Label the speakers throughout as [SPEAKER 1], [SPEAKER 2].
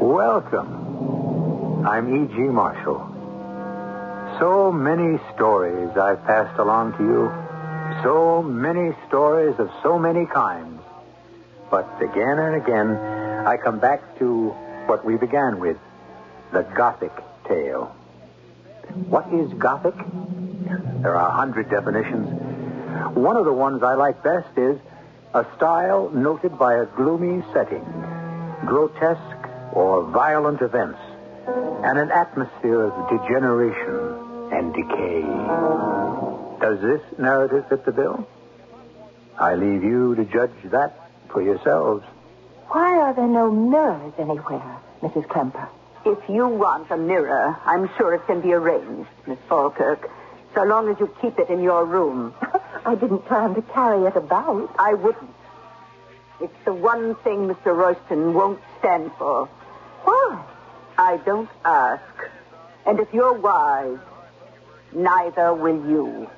[SPEAKER 1] Welcome. I'm E.G. Marshall. So many stories I've passed along to you. So many stories of so many kinds. But again and again, I come back to what we began with the Gothic tale. What is Gothic? There are a hundred definitions. One of the ones I like best is a style noted by a gloomy setting, grotesque or violent events, and an atmosphere of degeneration and decay. Does this narrative fit the bill? I leave you to judge that for yourselves.
[SPEAKER 2] Why are there no mirrors anywhere, Mrs. Kemper?
[SPEAKER 3] If you want a mirror, I'm sure it can be arranged, Miss Falkirk, so long as you keep it in your room.
[SPEAKER 2] I didn't plan to carry it about.
[SPEAKER 3] I wouldn't. It's the one thing Mr. Royston won't stand for.
[SPEAKER 2] Why?
[SPEAKER 3] I don't ask. And if you're wise, neither will you.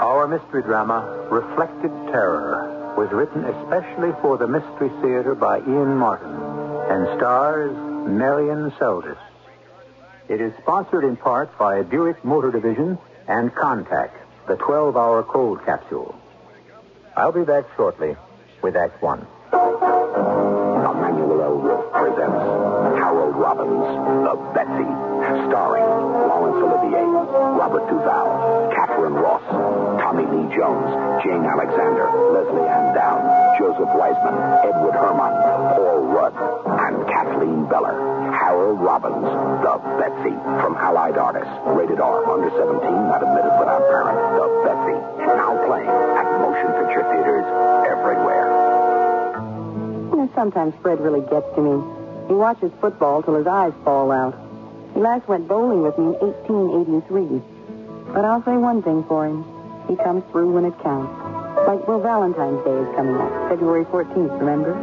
[SPEAKER 1] Our mystery drama, Reflected Terror, was written especially for the Mystery Theater by Ian Martin and stars Marion Seldes. It is sponsored in part by Buick Motor Division and Contac, the 12-hour cold capsule. I'll be back shortly with Act One.
[SPEAKER 4] Emanuel L. Wolf presents Harold Robbins, The Betsy, starring Laurence Olivier, Robert Duvall, Katharine Ross, Tommy Lee Jones, Jane Alexander, Lesley-Anne Down, Joseph Wiseman, Edward Herrmann, Paul Rudd, and Kathleen Beller. Harold Robbins, The Betsy, from Allied Artists, rated R, under 17, not admitted without parent. The Betsy, now playing at motion picture theaters everywhere.
[SPEAKER 5] You know, sometimes Fred really gets to me. He watches football till his eyes fall out. He last went bowling with me in 1883. But I'll say one thing for him. He comes through when it counts. Like, well, Valentine's Day is coming up. February 14th, remember?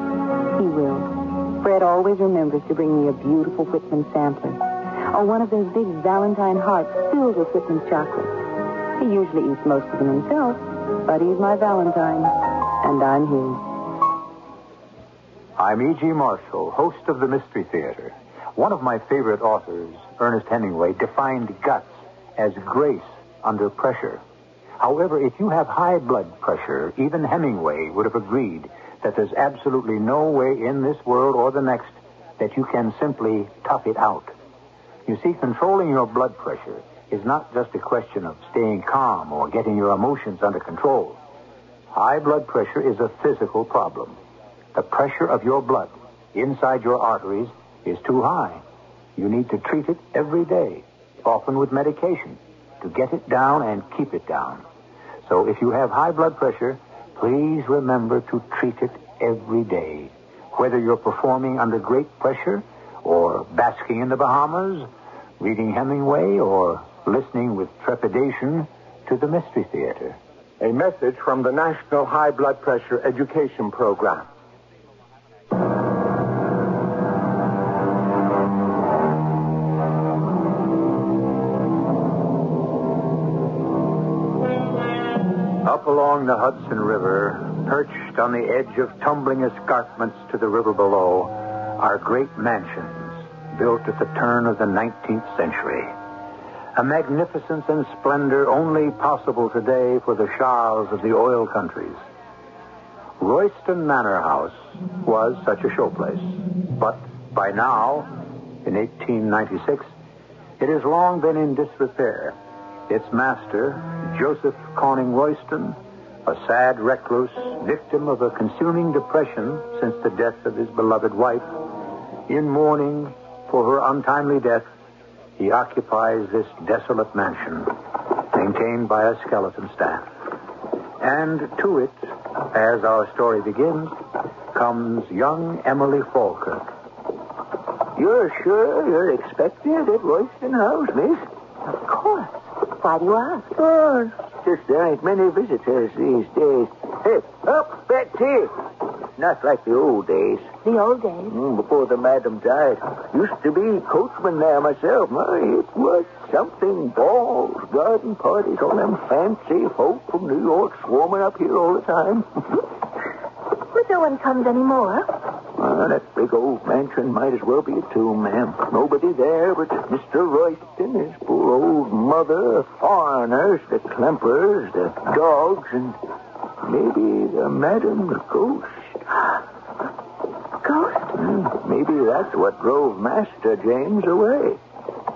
[SPEAKER 5] He will. Fred always remembers to bring me a beautiful Whitman sampler. Or one of those big Valentine hearts filled with Whitman's chocolate. He usually eats most of them himself, but he's my Valentine, and I'm his.
[SPEAKER 1] I'm E.G. Marshall, host of the Mystery Theater. One of my favorite authors, Ernest Hemingway, defined guts as grace under pressure. However, if you have high blood pressure, even Hemingway would have agreed that there's absolutely no way in this world or the next that you can simply tough it out. You see, controlling your blood pressure is not just a question of staying calm or getting your emotions under control. High blood pressure is a physical problem. The pressure of your blood inside your arteries is too high. You need to treat it every day, often with medication, to get it down and keep it down. So if you have high blood pressure, please remember to treat it every day. Whether you're performing under great pressure or basking in the Bahamas, reading Hemingway, or listening with trepidation to the Mystery Theater.
[SPEAKER 6] A message from the National High Blood Pressure Education Program.
[SPEAKER 1] Up along the Hudson River, perched on the edge of tumbling escarpments to the river below, are great mansions built at the turn of the 19th century. A magnificence and splendor only possible today for the shahs of the oil countries. Royston Manor House was such a showplace, but by now, in 1896, it has long been in disrepair. Its master, Joseph Conning Royston, a sad recluse, victim of a consuming depression since the death of his beloved wife, in mourning for her untimely death, he occupies this desolate mansion, maintained by a skeleton staff. And to it, as our story begins, comes young Emily Falkirk.
[SPEAKER 7] You're sure you're expected at Royston House, miss?
[SPEAKER 2] Of course. Why do you ask?
[SPEAKER 7] Oh, just there ain't many visitors these days. Hey, up, Betsy! Not like the old days.
[SPEAKER 2] The old days?
[SPEAKER 7] Mm, before the madam died. Used to be coachman there myself. My, it was something. Balls, garden parties, all them fancy folk from New York swarming up here all the time.
[SPEAKER 2] But no one comes anymore.
[SPEAKER 7] That big old mansion might as well be a tomb, ma'am. Nobody there but Mr. Royston, his poor old mother, foreigners, the Klempers, the dogs, and maybe the madam's ghost.
[SPEAKER 2] Ghost?
[SPEAKER 7] Hmm, maybe that's what drove Master James away.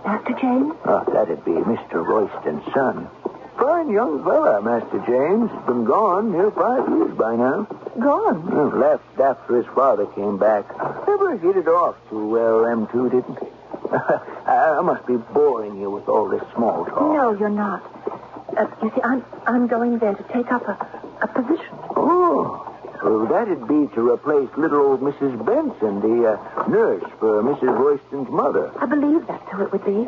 [SPEAKER 2] Master James?
[SPEAKER 7] Oh, that'd be Mr. Royston's son. Fine young fella, Master James. Been gone near five years by now.
[SPEAKER 2] Gone?
[SPEAKER 7] Well, left after his father came back. Never hit it off too well, M2 didn't. He? I must be boring you with all this small talk.
[SPEAKER 2] No, you're not. Uh, you see, I'm I'm going there to take up a, a position.
[SPEAKER 7] Oh, well, that'd be to replace little old Mrs. Benson, the uh, nurse for Mrs. Royston's mother.
[SPEAKER 2] I believe that's who it would be.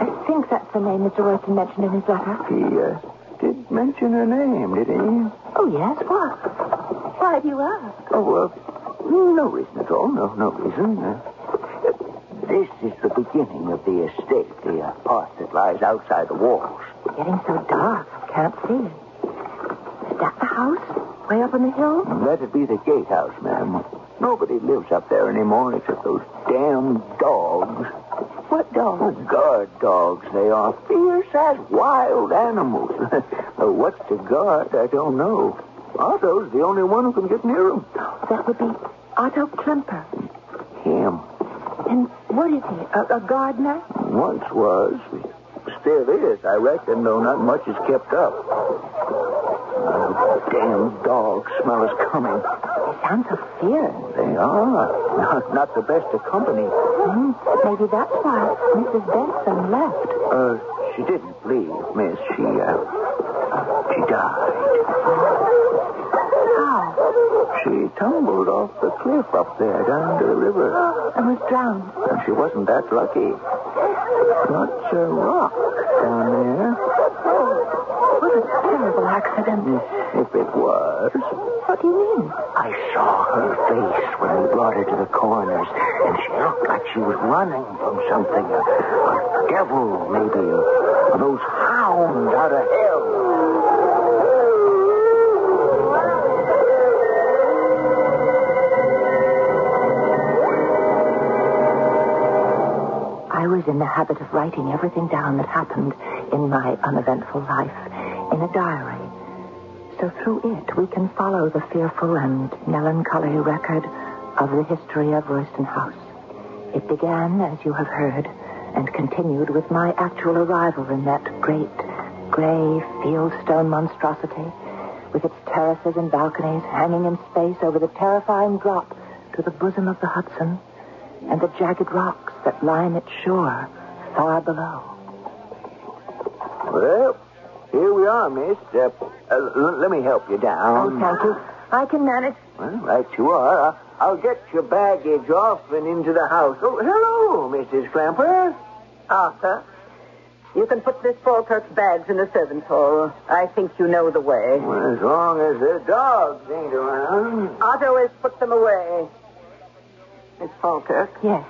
[SPEAKER 2] I think that's the name Mr. Royston mentioned in his letter.
[SPEAKER 7] He uh, did mention her name, did he?
[SPEAKER 2] Oh, yes. What? Why do you ask?
[SPEAKER 7] Oh, uh, no reason at all. No, no reason. Uh, this is the beginning of the estate, the uh, part that lies outside the walls.
[SPEAKER 2] It's getting so dark, I can't see. Is that the house? Way up on the hill?
[SPEAKER 7] That'd be the gatehouse, ma'am. Nobody lives up there anymore except those damn dogs.
[SPEAKER 2] What dogs?
[SPEAKER 7] Oh, guard dogs they are. Fierce as wild animals. What's to guard, I don't know. Otto's the only one who can get near them.
[SPEAKER 2] That would be Otto Klemper.
[SPEAKER 7] Him.
[SPEAKER 2] And what is he? A, a gardener?
[SPEAKER 7] Once was. Still is, I reckon, though not much is kept up. Oh, damn dog smell is coming.
[SPEAKER 2] They sound so fierce.
[SPEAKER 7] They are. Not, not the best of company.
[SPEAKER 2] Hmm, maybe that's why Mrs. Benson left.
[SPEAKER 7] Uh, she didn't leave, miss. She, uh, she died.
[SPEAKER 2] How?
[SPEAKER 7] She
[SPEAKER 8] tumbled off the cliff up there down to the river.
[SPEAKER 2] And was drowned.
[SPEAKER 8] And she wasn't that lucky. Such a rock down there.
[SPEAKER 2] Accident.
[SPEAKER 8] If it was.
[SPEAKER 2] What do you mean?
[SPEAKER 8] I saw her face when we brought her to the coroner's, and she looked like she was running from something. A, a devil, maybe. A, those hounds out of hell.
[SPEAKER 2] I was in the habit of writing everything down that happened in my uneventful life in a diary. So through it, we can follow the fearful and melancholy record of the history of Royston House. It began, as you have heard, and continued with my actual arrival in that great, gray fieldstone monstrosity, with its terraces and balconies hanging in space over the terrifying drop to the bosom of the Hudson and the jagged rocks that line its shore far below.
[SPEAKER 8] Well, are, miss. Uh, uh, l- let me help you down.
[SPEAKER 2] Oh, thank you. I can manage.
[SPEAKER 8] Well, right you are. I'll, I'll get your baggage off and into the house. Oh, hello, Mrs. Klemper.
[SPEAKER 3] Arthur, you can put Miss Falkirk's bags in the servants' hall. I think you know the way.
[SPEAKER 8] Well, as long as the dogs ain't around.
[SPEAKER 3] Otto has put them away. Miss Falkirk,
[SPEAKER 2] Yes.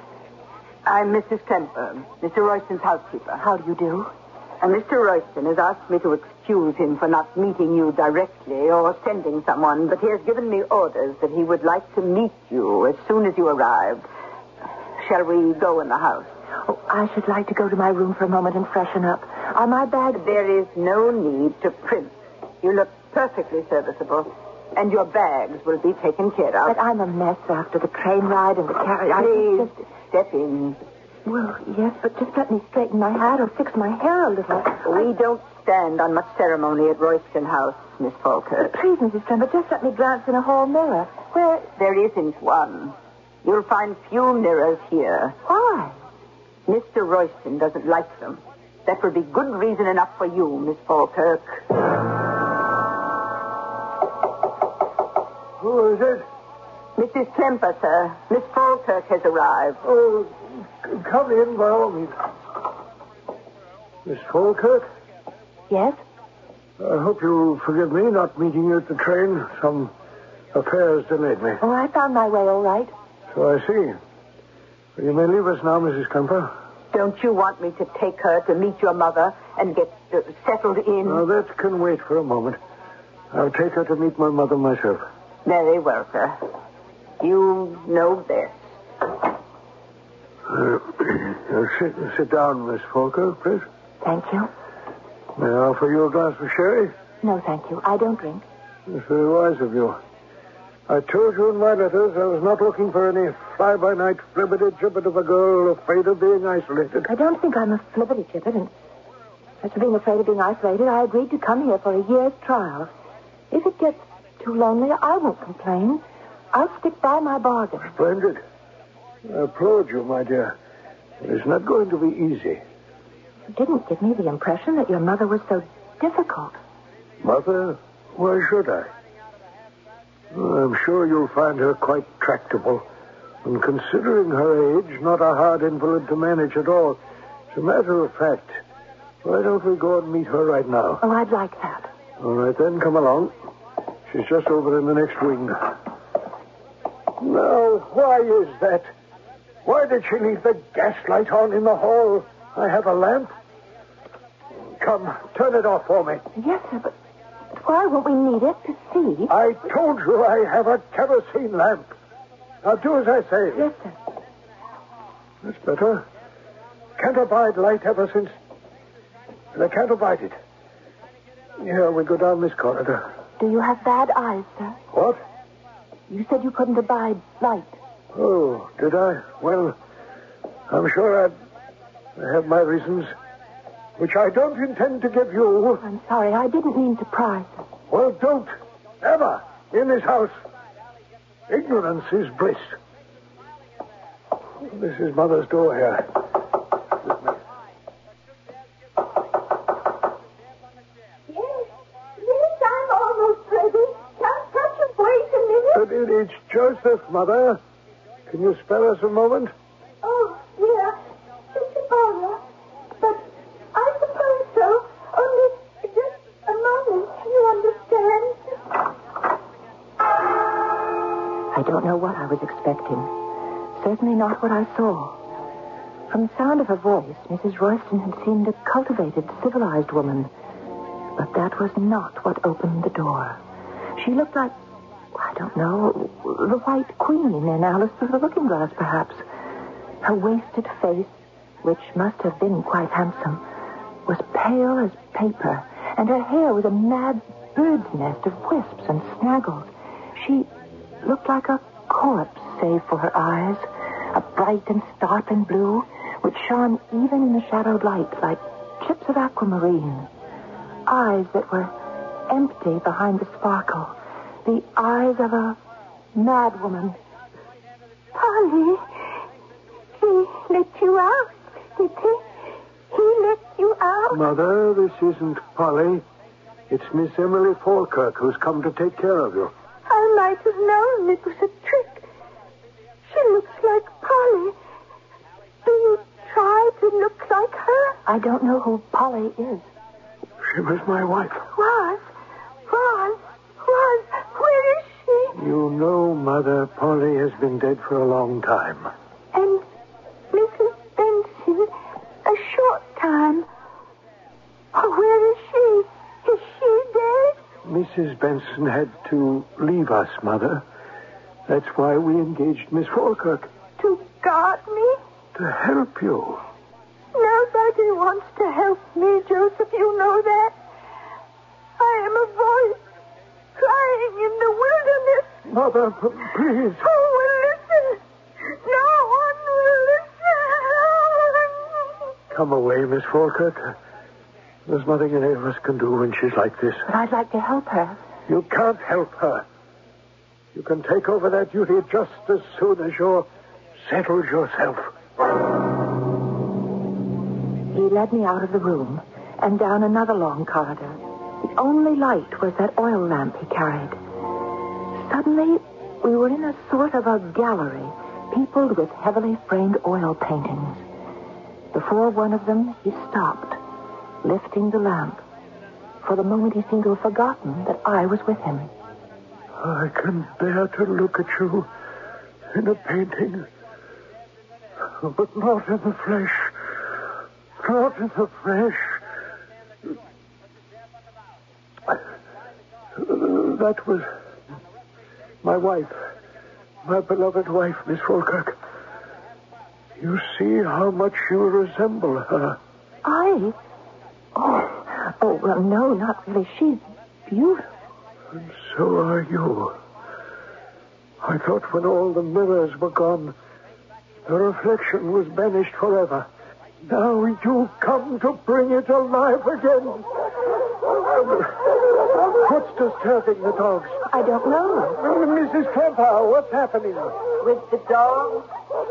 [SPEAKER 3] I'm Mrs. Kemper, Mr. Royston's housekeeper.
[SPEAKER 2] How do you do?
[SPEAKER 3] And Mr. Royston has asked me to excuse him for not meeting you directly or sending someone, but he has given me orders that he would like to meet you as soon as you arrived. Shall we go in the house?
[SPEAKER 2] Oh, I should like to go to my room for a moment and freshen up. Are my bags...
[SPEAKER 3] There is no need to primp. You look perfectly serviceable, and your bags will be taken care of.
[SPEAKER 2] But I'm a mess after the train ride and the carriage. I
[SPEAKER 3] Please
[SPEAKER 2] just...
[SPEAKER 3] step in.
[SPEAKER 2] Well, yes, but just let me straighten my hat or fix my hair a little.
[SPEAKER 3] We don't stand on much ceremony at Royston House, Miss Falkirk.
[SPEAKER 2] Uh, please, Mrs. Trember, just let me glance in a hall mirror. Where...
[SPEAKER 3] There isn't one. You'll find few mirrors here.
[SPEAKER 2] Why?
[SPEAKER 3] Mr. Royston doesn't like them. That would be good reason enough for you, Miss Falkirk.
[SPEAKER 9] Who is it?
[SPEAKER 3] Mrs. Klemper, sir. Miss Falkirk has arrived.
[SPEAKER 9] Oh, c- come in by all means. Miss Falkirk,
[SPEAKER 2] Yes?
[SPEAKER 9] I hope you'll forgive me not meeting you at the train. Some affairs delayed me.
[SPEAKER 2] Oh, I found my way all right.
[SPEAKER 9] So I see. Well, you may leave us now, Mrs. Kemper.
[SPEAKER 3] Don't you want me to take her to meet your mother and get uh, settled in?
[SPEAKER 9] Now, that can wait for a moment. I'll take her to meet my mother myself.
[SPEAKER 3] Very well, sir. You know best.
[SPEAKER 9] Uh, uh, sit, sit down, Miss Falkirk, please.
[SPEAKER 2] Thank you.
[SPEAKER 9] May I offer you a glass of sherry?
[SPEAKER 2] No, thank you. I don't drink.
[SPEAKER 9] That's very wise of you. I told you in my letters I was not looking for any fly-by-night flibbity-gibbet of a girl afraid of being isolated.
[SPEAKER 2] I don't think I'm a flibbity gibbet, and as for being afraid of being isolated, I agreed to come here for a year's trial. If it gets too lonely, I won't complain. I'll stick by my bargain.
[SPEAKER 9] Splendid. I applaud you, my dear. It's not going to be easy.
[SPEAKER 2] Didn't give me the impression that your mother was so difficult.
[SPEAKER 9] Mother, why should I? I'm sure you'll find her quite tractable. And considering her age, not a hard invalid to manage at all. As a matter of fact, why don't we go and meet her right now?
[SPEAKER 2] Oh, I'd like that.
[SPEAKER 9] All right, then, come along. She's just over in the next wing. Now, why is that? Why did she leave the gaslight on in the hall? I have a lamp. Come, turn it off for me.
[SPEAKER 2] Yes, sir, but why won't we need it to see?
[SPEAKER 9] I told you I have a kerosene lamp. Now do as I say.
[SPEAKER 2] Yes, sir.
[SPEAKER 9] That's better. Can't abide light ever since. And I can't abide it. Here we go down this corridor.
[SPEAKER 2] Do you have bad eyes, sir?
[SPEAKER 9] What?
[SPEAKER 2] You said you couldn't abide light.
[SPEAKER 9] Oh, did I? Well, I'm sure I'd I have my reasons, which I don't intend to give you.
[SPEAKER 2] I'm sorry, I didn't mean to pry.
[SPEAKER 9] Well, don't ever in this house. Ignorance is bliss. This is Mother's door here. Excuse.
[SPEAKER 6] Yes, yes, I'm almost ready. Can't catch a break a minute.
[SPEAKER 9] But it Joseph, Mother. Can you spare us a moment?
[SPEAKER 6] Oh, yeah. Mr. Fowler. But I suppose so. Only just a moment, you understand?
[SPEAKER 2] I don't know what I was expecting. Certainly not what I saw. From the sound of her voice, Mrs. Royston had seemed a cultivated, civilized woman. But that was not what opened the door. She looked like, I don't know, the White Queen in Alice Through the Looking Glass, perhaps. Her wasted face, which must have been quite handsome, was pale as paper, and her hair was a mad bird's nest of wisps and snaggles. She looked like a corpse, save for her eyes, a bright and startling blue, which shone even in the shadowed light like chips of aquamarine. Eyes that were empty behind the sparkle. The eyes of a madwoman.
[SPEAKER 6] Polly, he let you out, did he? He let you out?
[SPEAKER 9] Mother, this isn't Polly. It's Miss Emily Falkirk who's come to take care of you.
[SPEAKER 6] I might have known it was a trick. She looks like Polly. Do you try to look like her?
[SPEAKER 2] I don't know who Polly is.
[SPEAKER 9] She was my wife.
[SPEAKER 6] Was? Was? Was? Where is she?
[SPEAKER 9] You know, Mother, Polly has been dead for a long time.
[SPEAKER 6] And Mrs. Benson, a short time. Oh, where is she? Is she dead?
[SPEAKER 9] Mrs. Benson had to leave us, Mother. That's why we engaged Miss Falkirk.
[SPEAKER 6] To guard me?
[SPEAKER 9] To help you.
[SPEAKER 6] Nobody wants to help me, Joseph. You know that. I am a voice crying in the wilderness.
[SPEAKER 9] Mother, please.
[SPEAKER 6] Who will listen? No one will listen.
[SPEAKER 9] Come away, Miss Falkirk. There's nothing any of us can do when she's like this.
[SPEAKER 2] But I'd like to help her.
[SPEAKER 9] You can't help her. You can take over that duty just as soon as you're settled yourself.
[SPEAKER 2] He led me out of the room and down another long corridor. The only light was that oil lamp he carried. Suddenly, we were in a sort of a gallery peopled with heavily framed oil paintings. Before one of them, he stopped, lifting the lamp. For the moment, he seemed to have forgotten that I was with him.
[SPEAKER 9] I can bear to look at you in a painting, but not in the flesh. Not in the flesh. That was my wife, my beloved wife, Miss Falkirk. You see how much you resemble her.
[SPEAKER 2] I? Oh, oh, well, no, not really. She's beautiful.
[SPEAKER 9] And so are you. I thought when all the mirrors were gone, the reflection was banished forever. Now you come to bring it alive again. What's disturbing the dogs?
[SPEAKER 2] I don't know.
[SPEAKER 9] Mrs. Klemper, what's happening?
[SPEAKER 3] With the dogs?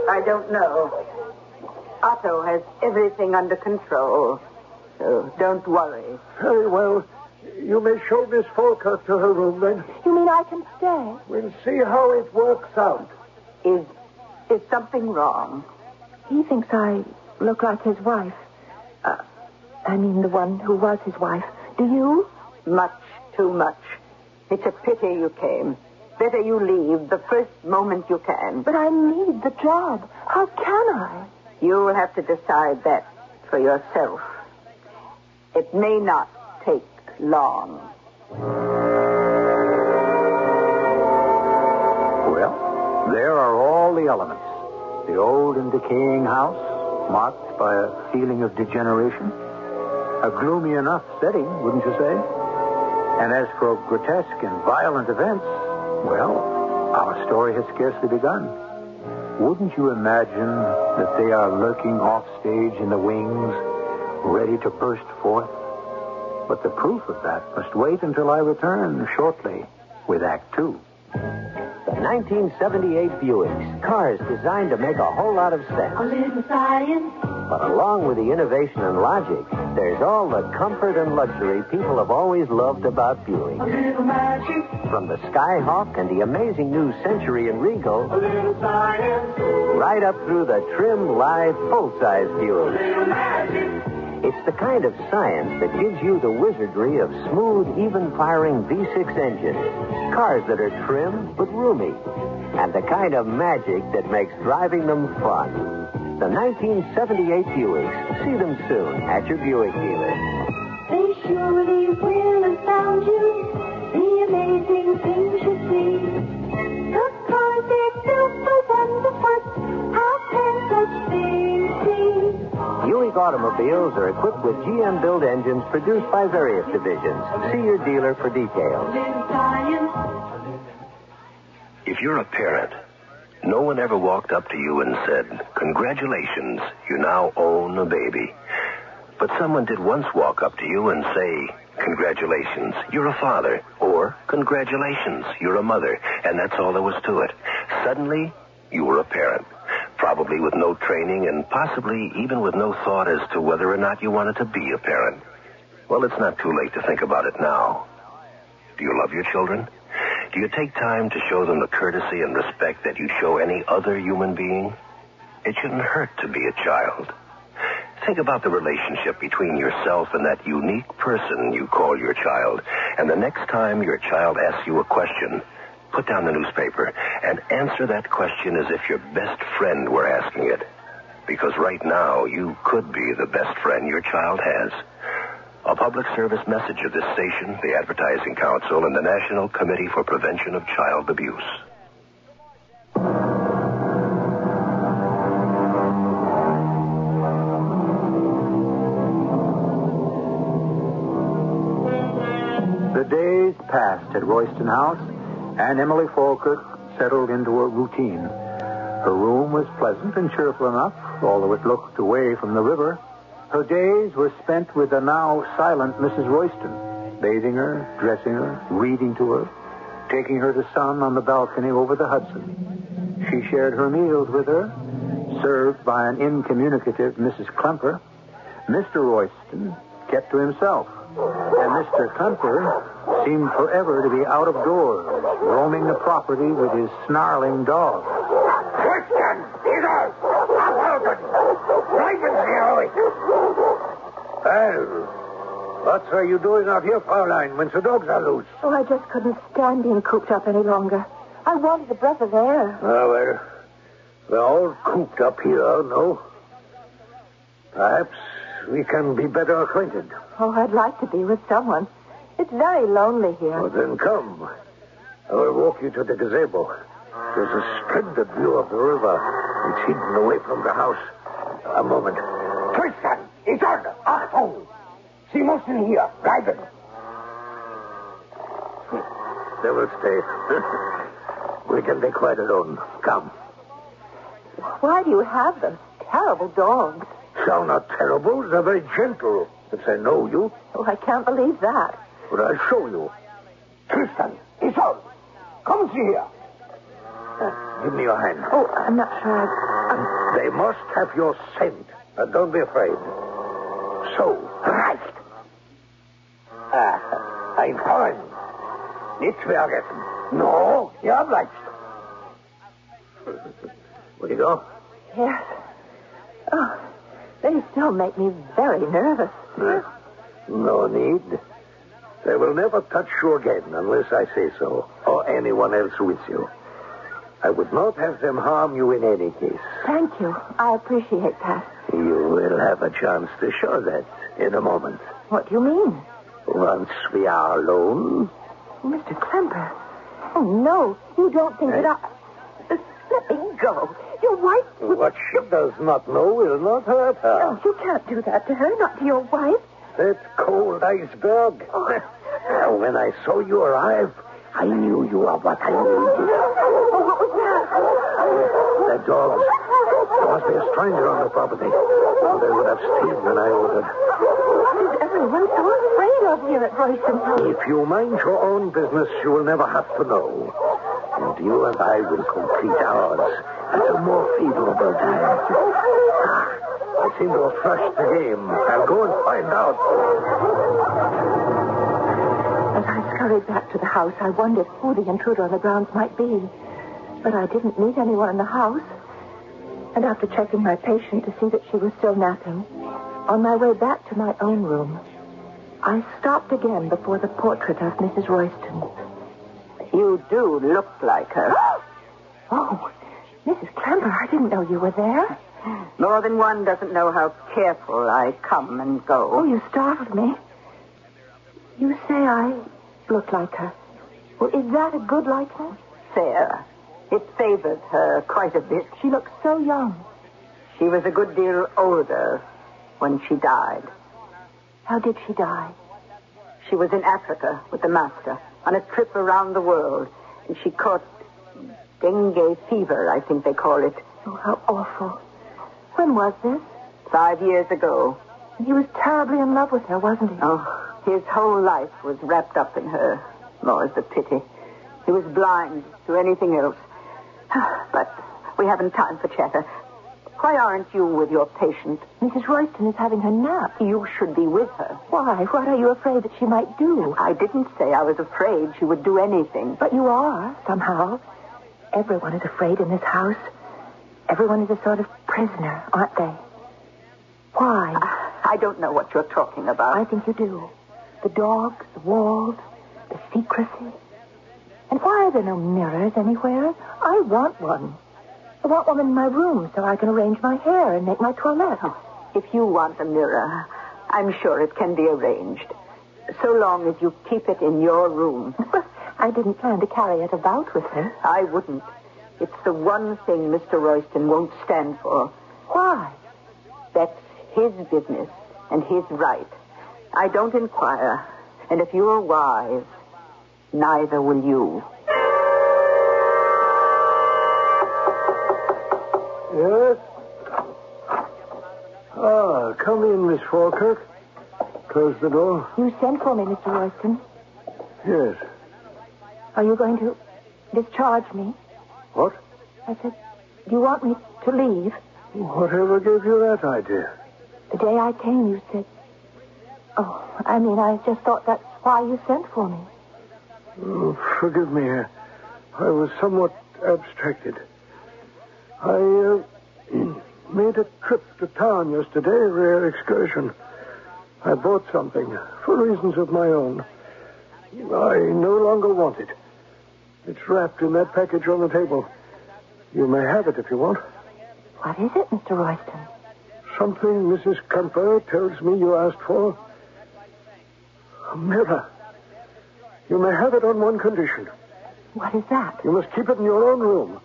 [SPEAKER 3] I don't know. Otto has everything under control. So don't worry.
[SPEAKER 9] Very well. You may show Miss Falkirk to her room then.
[SPEAKER 2] You mean I can stay?
[SPEAKER 9] We'll see how it works out.
[SPEAKER 3] Is is something wrong?
[SPEAKER 2] He thinks I look like his wife. Uh, I mean, the one who was his wife. Do you?
[SPEAKER 3] Much too much. It's a pity you came. Better you leave the first moment you can.
[SPEAKER 2] But I need the job. How can I?
[SPEAKER 3] You'll have to decide that for yourself. It may not take long.
[SPEAKER 1] Well, there are all the elements. The old and decaying house, marked by a feeling of degeneration. A gloomy enough setting, wouldn't you say? And as for grotesque and violent events, well, our story has scarcely begun. Wouldn't you imagine that they are lurking offstage in the wings, ready to burst forth? But the proof of that must wait until I return shortly with Act Two.
[SPEAKER 10] The 1978 Buicks, cars designed to make a whole lot of sense.
[SPEAKER 6] A little science.
[SPEAKER 10] But along with the innovation and logic, there's all the comfort and luxury people have always loved about Buick. From the Skyhawk and the amazing new Century and Regal, A little science. right up through the trim, live, full-size Buick. It's the kind of science that gives you the wizardry of smooth, even-firing V6 engines, cars that are trim but roomy, and the kind of magic that makes driving them fun. The 1978 Buicks. See them soon at your Buick dealer.
[SPEAKER 6] They surely will astound you. The amazing things you see. The cars they're built for wonderful. How can such things
[SPEAKER 10] Buick automobiles are equipped with GM built engines produced by various divisions. See your dealer for details.
[SPEAKER 11] If you're a parent, no one ever walked up to you and said, Congratulations, you now own a baby. But someone did once walk up to you and say, Congratulations, you're a father. Or, Congratulations, you're a mother. And that's all there was to it. Suddenly, you were a parent. Probably with no training and possibly even with no thought as to whether or not you wanted to be a parent. Well, it's not too late to think about it now. Do you love your children? Do you take time to show them the courtesy and respect that you show any other human being? It shouldn't hurt to be a child. Think about the relationship between yourself and that unique person you call your child. And the next time your child asks you a question, put down the newspaper and answer that question as if your best friend were asking it. Because right now, you could be the best friend your child has. A public service message of this station, the Advertising Council, and the National Committee for Prevention of Child Abuse.
[SPEAKER 1] The days passed at Royston House, and Emily Falkirk settled into a routine. Her room was pleasant and cheerful enough, although it looked away from the river. Her days were spent with the now silent Mrs. Royston, bathing her, dressing her, reading to her, taking her to sun on the balcony over the Hudson. She shared her meals with her, served by an incommunicative Mrs. Klemper. Mr. Royston kept to himself, and Mr. Klemper seemed forever to be out of doors, roaming the property with his snarling dog.
[SPEAKER 9] Christian, Peter, Falcon, Well, what are you doing out here, Fraulein, when the dogs are loose?
[SPEAKER 2] Oh, I just couldn't stand being cooped up any longer. I wanted a breath of air.
[SPEAKER 9] Ah, well, we're all cooped up here, no? Perhaps we can be better acquainted.
[SPEAKER 2] Oh, I'd like to be with someone. It's very lonely here.
[SPEAKER 9] Well, then come. I will walk you to the gazebo. There's a splendid view of the river. It's hidden away from the house. A moment. Tristan, it's on. Achtung! Sie müssen hier bleiben. They will stay. we can be quite alone. Come.
[SPEAKER 2] Why do you have them? Terrible dogs.
[SPEAKER 9] Sound not terrible. They're very gentle. If they know you.
[SPEAKER 2] Oh, I can't believe that.
[SPEAKER 9] But I'll show you. Tristan, it's on. Come see here. Uh, give me your hand.
[SPEAKER 2] Oh, I'm not sure I...
[SPEAKER 9] They must have your scent. Uh, don't be afraid. So, right. Ah, ein Freund. Nicht vergessen. No, you're obliged. Will you go?
[SPEAKER 2] Yes. Oh, they still make me very nervous.
[SPEAKER 9] Uh, no need. They will never touch you again unless I say so, or anyone else with you. I would not have them harm you in any case.
[SPEAKER 2] Thank you. I appreciate that.
[SPEAKER 9] You will have a chance to show that in a moment.
[SPEAKER 2] What do you mean?
[SPEAKER 9] Once we are alone.
[SPEAKER 2] Mr. Klemper. Oh, no. You don't think
[SPEAKER 9] Eh?
[SPEAKER 2] that I... Uh, Let me go. Your wife... would-
[SPEAKER 9] What she does not know will not hurt her.
[SPEAKER 2] No, you can't do that to her, not to your wife.
[SPEAKER 9] That cold iceberg. Now, when I saw you arrive, I knew you were what I needed.
[SPEAKER 2] Oh, what was that?
[SPEAKER 9] The dogs. There must be a stranger on the property. Or they would have stayed when I ordered.
[SPEAKER 2] What is everyone so afraid of here at Royston?
[SPEAKER 9] If you mind your own business, you will never have to know. And you and I will complete ours at a more favorable time. Ah, I seem to have thrashed the game. I'll go and find out.
[SPEAKER 2] Scurried back to the house, I wondered who the intruder on the grounds might be. But I didn't meet anyone in the house. And after checking my patient to see that she was still napping, on my way back to my own room, I stopped again before the portrait of Mrs. Royston.
[SPEAKER 3] You do look like her.
[SPEAKER 2] Oh, Mrs. Klemper, I didn't know you were there.
[SPEAKER 3] More than one doesn't know how careful I come and go.
[SPEAKER 2] Oh, you startled me. You say I look like her. Well, is that a good likeness?
[SPEAKER 3] Fair. It favors her quite a bit.
[SPEAKER 2] She looks so young.
[SPEAKER 3] She was a good deal older when she died.
[SPEAKER 2] How did she die?
[SPEAKER 3] She was in Africa with the master on a trip around the world, and she caught dengue fever, I think they call it.
[SPEAKER 2] Oh, how awful. When was this?
[SPEAKER 3] Five years ago.
[SPEAKER 2] He was terribly in love with her, wasn't he?
[SPEAKER 3] Oh, his whole life was wrapped up in her. More's the pity. He was blind to anything else. But we haven't time for chatter. Why aren't you with your patient?
[SPEAKER 2] Mrs. Royston is having her nap.
[SPEAKER 3] You should be with her.
[SPEAKER 2] Why? What are you afraid that she might do?
[SPEAKER 3] I didn't say I was afraid she would do anything.
[SPEAKER 2] But you are, somehow. Everyone is afraid in this house. Everyone is a sort of prisoner, aren't they? Why?
[SPEAKER 3] I don't know what you're talking about.
[SPEAKER 2] I think you do. The dogs, the walls, the secrecy. And why are there no mirrors anywhere? I want one. I want one in my room so I can arrange my hair and make my toilette.
[SPEAKER 3] Oh, if you want a mirror, I'm sure it can be arranged. So long as you keep it in your room.
[SPEAKER 2] I didn't plan to carry it about with me.
[SPEAKER 3] I wouldn't. It's the one thing Mr. Royston won't stand for.
[SPEAKER 2] Why?
[SPEAKER 3] That's his business and his right. I don't inquire. And if you're wise, neither will you.
[SPEAKER 9] Yes? Ah, come in, Miss Falkirk. Close the door.
[SPEAKER 2] You sent for me, Mr. Royston.
[SPEAKER 9] Yes.
[SPEAKER 2] Are you going to discharge me?
[SPEAKER 9] What?
[SPEAKER 2] I said, do you want me to leave?
[SPEAKER 9] Whatever gave you that idea?
[SPEAKER 2] The day I came, you said. Oh, I mean, I just thought that's why you sent for me.
[SPEAKER 9] Oh, forgive me. I was somewhat abstracted. I uh, made a trip to town yesterday, a rare excursion. I bought something for reasons of my own. I no longer want it. It's wrapped in that package on the table. You may have it if you want.
[SPEAKER 2] What is it, Mr. Royston?
[SPEAKER 9] Something Mrs. Kemper tells me you asked for. A mirror. You may have it on one condition.
[SPEAKER 2] What is that?
[SPEAKER 9] You must keep it in your own room.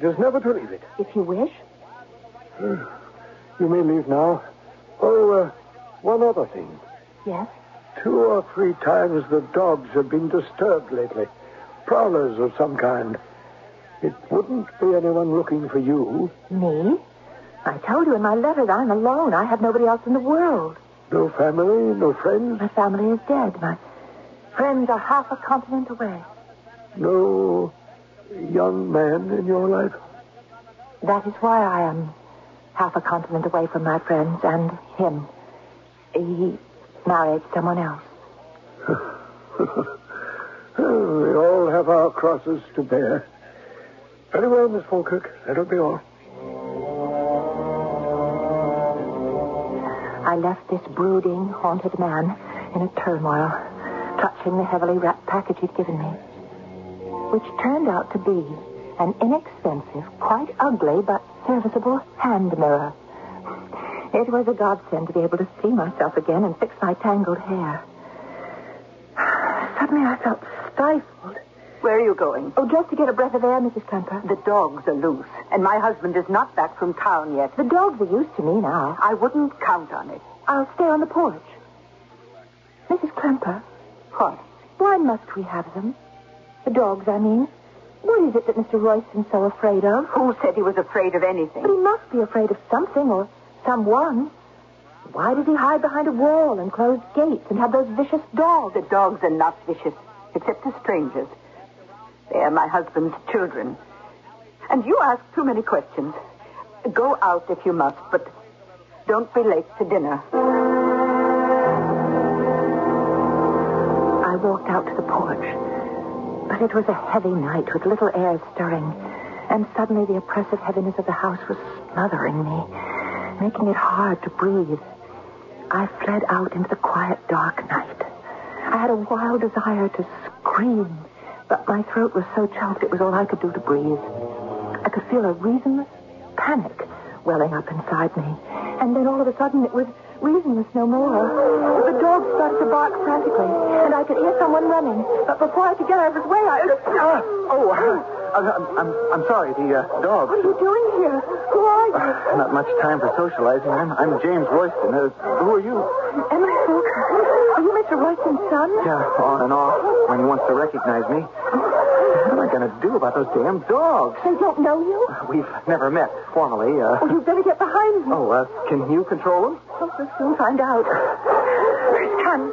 [SPEAKER 9] Just never to leave it.
[SPEAKER 2] If you wish.
[SPEAKER 9] Uh, you may leave now. Oh, uh, one other thing.
[SPEAKER 2] Yes?
[SPEAKER 9] Two or three times the dogs have been disturbed lately. Prowlers of some kind. It wouldn't be anyone looking for you.
[SPEAKER 2] Me? I told you in my letter that I'm alone. I have nobody else in the world.
[SPEAKER 9] No family, no friends,
[SPEAKER 2] My family is dead. My friends are half a continent away.
[SPEAKER 9] no young man in your life.
[SPEAKER 2] That is why I am half a continent away from my friends and him. He married someone else.
[SPEAKER 9] Oh, we all have our crosses to bear. Very well, Miss Falkirk. That'll be all.
[SPEAKER 2] I left this brooding, haunted man in a turmoil, clutching the heavily wrapped package he'd given me, which turned out to be an inexpensive, quite ugly, but serviceable hand mirror. It was a godsend to be able to see myself again and fix my tangled hair. Suddenly I felt stifled.
[SPEAKER 3] Where are you going?
[SPEAKER 2] Oh, just to get a breath of air, Mrs. Kemper.
[SPEAKER 3] The dogs are loose, and my husband is not back from town yet.
[SPEAKER 2] The dogs are used to me now.
[SPEAKER 3] I wouldn't count on it.
[SPEAKER 2] I'll stay on the porch. Mrs. Klemper,
[SPEAKER 3] What?
[SPEAKER 2] why must we have them? The dogs, I mean. What is it that Mr. Royston's so afraid of?
[SPEAKER 3] Who said he was afraid of anything?
[SPEAKER 2] But he must be afraid of something or someone. Why does he hide behind a wall and close gates and have those vicious dogs?
[SPEAKER 3] The dogs are not vicious, except to strangers. They are my husband's children. And you ask too many questions. Go out if you must, but Don't be late to dinner.
[SPEAKER 2] I walked out to the porch. But it was a heavy night with little air stirring. And suddenly the oppressive heaviness of the house was smothering me, making it hard to breathe. I fled out into the quiet, dark night. I had a wild desire to scream, but my throat was so choked it was all I could do to breathe. I could feel a reasonless panic welling up inside me. And then all of a sudden it was reasonless no more. The dog started to bark frantically, and I could hear someone running. But before I could get out of his way, I...
[SPEAKER 7] Ah, oh, uh, I'm, I'm, I'm sorry, the uh, dog.
[SPEAKER 2] What are you doing here? Who are you?
[SPEAKER 7] Uh, not much time for socializing. I'm, I'm James Royston. Uh, who are you?
[SPEAKER 2] Emma Fulton. Are you Mr. Royston's son?
[SPEAKER 7] Yeah, on and off when he wants to recognize me. What am I going to do about those damn dogs?
[SPEAKER 2] They don't know you?
[SPEAKER 7] We've never met formally. Uh,
[SPEAKER 2] Oh, you'd better get behind me.
[SPEAKER 7] oh, uh, can you control them?
[SPEAKER 2] Oh, we'll soon find out. First come.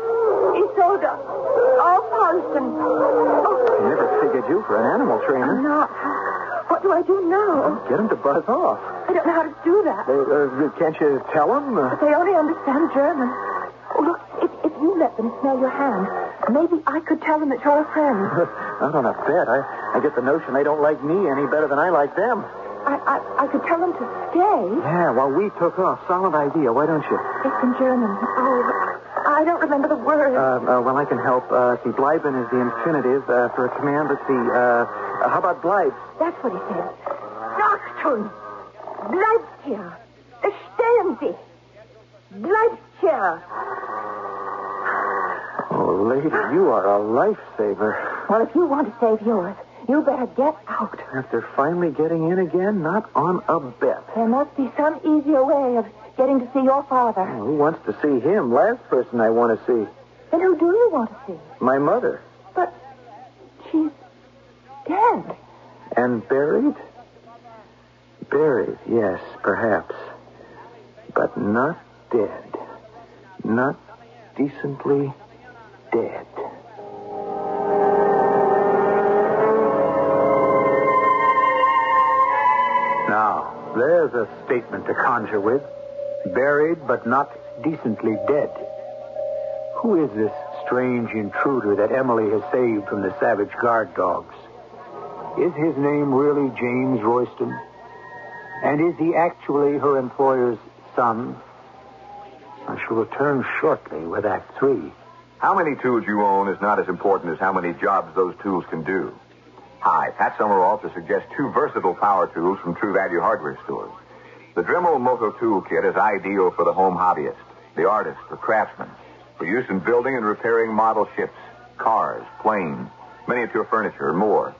[SPEAKER 2] Isolde. Oh, Paulson. Oh,
[SPEAKER 7] I never figured you for an animal
[SPEAKER 2] I'm
[SPEAKER 7] trainer.
[SPEAKER 2] not. What do I do now?
[SPEAKER 7] Get them to buzz off.
[SPEAKER 2] I don't know how to do that.
[SPEAKER 7] Uh, uh, can't you tell them? Uh,
[SPEAKER 2] But they only understand German. Oh, look, if, if you let them smell your hand, maybe I could tell them that you're a friend.
[SPEAKER 7] not on a bet. I, I get the notion they don't like me any better than I like them.
[SPEAKER 2] I, I, I could tell them to stay.
[SPEAKER 7] Yeah, well, we took off. Solid idea. Why don't you?
[SPEAKER 2] It's in German. Oh, I don't remember the word.
[SPEAKER 7] Uh, uh, well, I can help. Uh, see, bleiben is the infinitive uh, for a command. Let's see. Uh, uh, how about bleib?
[SPEAKER 2] That's what he said. Achtung! Bleibt hier! Stehen Sie! Bleibt hier!
[SPEAKER 7] Oh, lady, you are a lifesaver.
[SPEAKER 2] Well, if you want to save yours, you better get out.
[SPEAKER 7] After finally getting in again, not on a bet.
[SPEAKER 2] There must be some easier way of getting to see your father.
[SPEAKER 7] Who wants to see him? Last person I want to see.
[SPEAKER 2] Then who do you want to see?
[SPEAKER 7] My mother.
[SPEAKER 2] But she's dead.
[SPEAKER 7] And buried? Buried, yes, perhaps. But not dead. Not decently dead.
[SPEAKER 1] Now, there's a statement to conjure with. Buried but not decently dead. Who is this strange intruder that Emily has saved from the savage guard dogs? Is his name really James Royston? And is he actually her employer's son? I shall return shortly with Act Three.
[SPEAKER 12] How many tools you own is not as important as how many jobs those tools can do. Hi, Pat Summerall to suggest two versatile power tools from True Value Hardware stores. The Dremel Moto Tool Kit is ideal for the home hobbyist, the artist, the craftsman, for use in building and repairing model ships, cars, planes, miniature furniture, and more.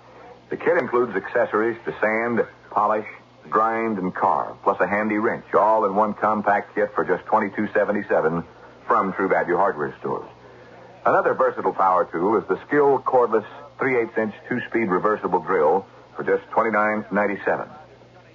[SPEAKER 12] The kit includes accessories to sand, polish, grind, and carve, plus a handy wrench, all in one compact kit for just $22.77 from True Value Hardware stores. Another versatile power tool is the Skil cordless 3 8 inch two speed reversible drill for just $29.97.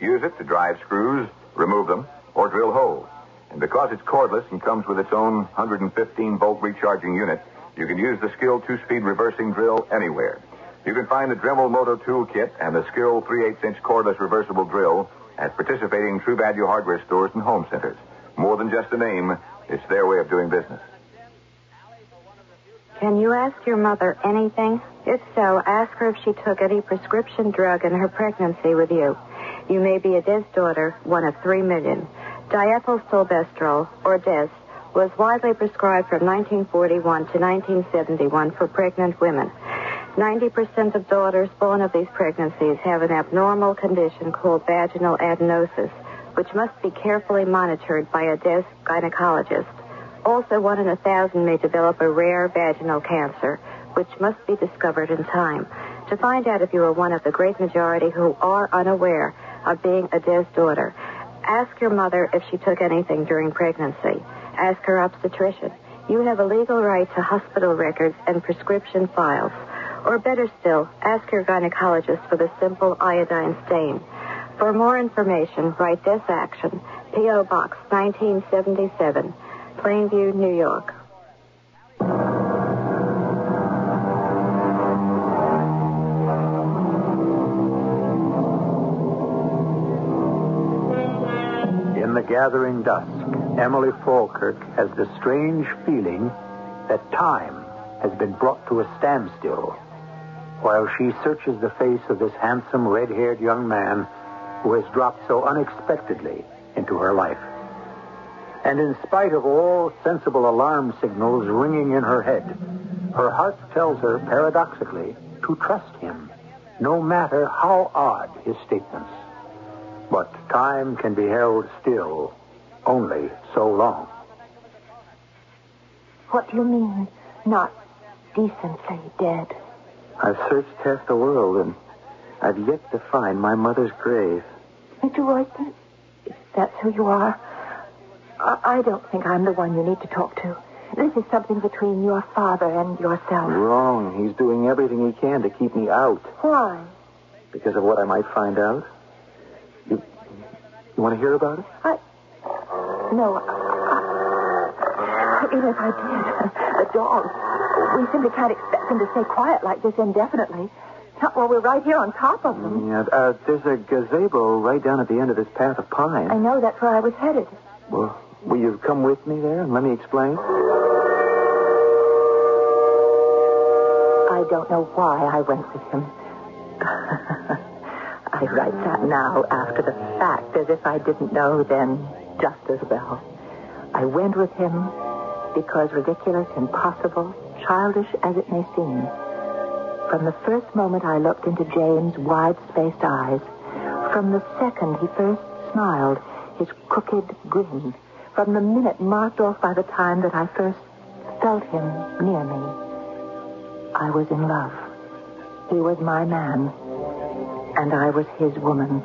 [SPEAKER 12] Use it to drive screws, remove them, or drill holes. And because it's cordless and comes with its own 115 volt recharging unit, you can use the Skil two speed reversing drill anywhere. You can find the Dremel Moto Tool Kit and the Skil 3 8 inch cordless reversible drill at participating True Value hardware stores and home centers. More than just a name, it's their way of doing business.
[SPEAKER 13] Can you ask your mother anything? If so, ask her if she took any prescription drug in her pregnancy with you. You may be a DES daughter, one of three million. Diethylstilbestrol, or DES, was widely prescribed from 1941 to 1971 for pregnant women. 90% of daughters born of these pregnancies have an abnormal condition called vaginal adenosis, which must be carefully monitored by a DES gynecologist. Also, one in a thousand may develop a rare vaginal cancer, which must be discovered in time. To find out if you are one of the great majority who are unaware of being a DES daughter, ask your mother if she took anything during pregnancy. Ask her obstetrician. You have a legal right to hospital records and prescription files. Or better still, ask your gynecologist for the simple iodine stain. For more information, write DES Action, P.O. Box 1977, Plainview, New York.
[SPEAKER 1] Gathering dusk, Emily Falkirk has the strange feeling that time has been brought to a standstill while she searches the face of this handsome, red haired young man who has dropped so unexpectedly into her life. And in spite of all sensible alarm signals ringing in her head, her heart tells her, paradoxically, to trust him, no matter how odd his statements. But time can be held still only so long.
[SPEAKER 2] What do you mean, not decently dead?
[SPEAKER 7] I've searched half the world, and I've yet to find my mother's grave.
[SPEAKER 2] Mr. Royston, if that's who you are, I, I don't think I'm the one you need to talk to. This is something between your father and yourself.
[SPEAKER 7] Wrong. He's doing everything he can to keep me out
[SPEAKER 2] Why?
[SPEAKER 7] because of what I might find out. You, want to hear about it?
[SPEAKER 2] I. No. I, even if I did, the dog. We simply can't expect them to stay quiet like this indefinitely. Not while we're right here on top of them.
[SPEAKER 7] Yeah, uh, there's a gazebo right down at the end of this path of pine.
[SPEAKER 2] I know that's where I was headed.
[SPEAKER 7] Well, will you come with me there and let me explain?
[SPEAKER 2] I don't know why I went with him. I write that now after the fact, as if I didn't know then just as well. I went with him because ridiculous, impossible, childish as it may seem, from the first moment I looked into James' wide-spaced eyes, from the second he first smiled, his crooked grin, from the minute marked off by the time that I first felt him near me, I was in love. He was my man, and I was his woman.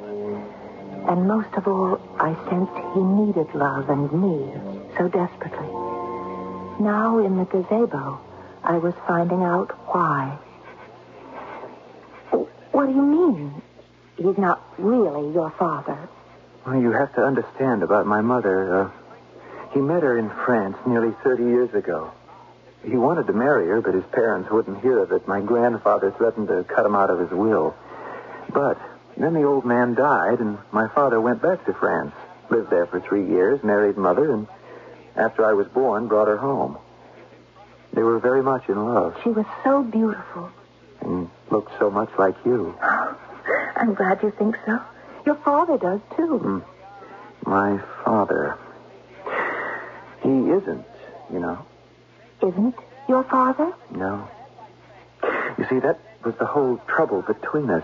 [SPEAKER 2] And most of all, I sensed he needed love and me so desperately. Now in the gazebo, I was finding out why. What do you mean? He's not really your father.
[SPEAKER 7] Well, you have to understand about my mother. Uh, he met her in France nearly 30 years ago. He wanted to marry her, but his parents wouldn't hear of it. My grandfather threatened to cut him out of his will. But then the old man died, and my father went back to France, lived there for three years, married mother, and after I was born, brought her home. They were very much in love
[SPEAKER 2] She was so beautiful.
[SPEAKER 7] and looked so much like you.
[SPEAKER 2] I'm glad you think so. Your father does, too. Hmm.
[SPEAKER 7] My father. He isn't, you know.
[SPEAKER 2] Isn't your father?
[SPEAKER 7] No. You see, that was the whole trouble between us.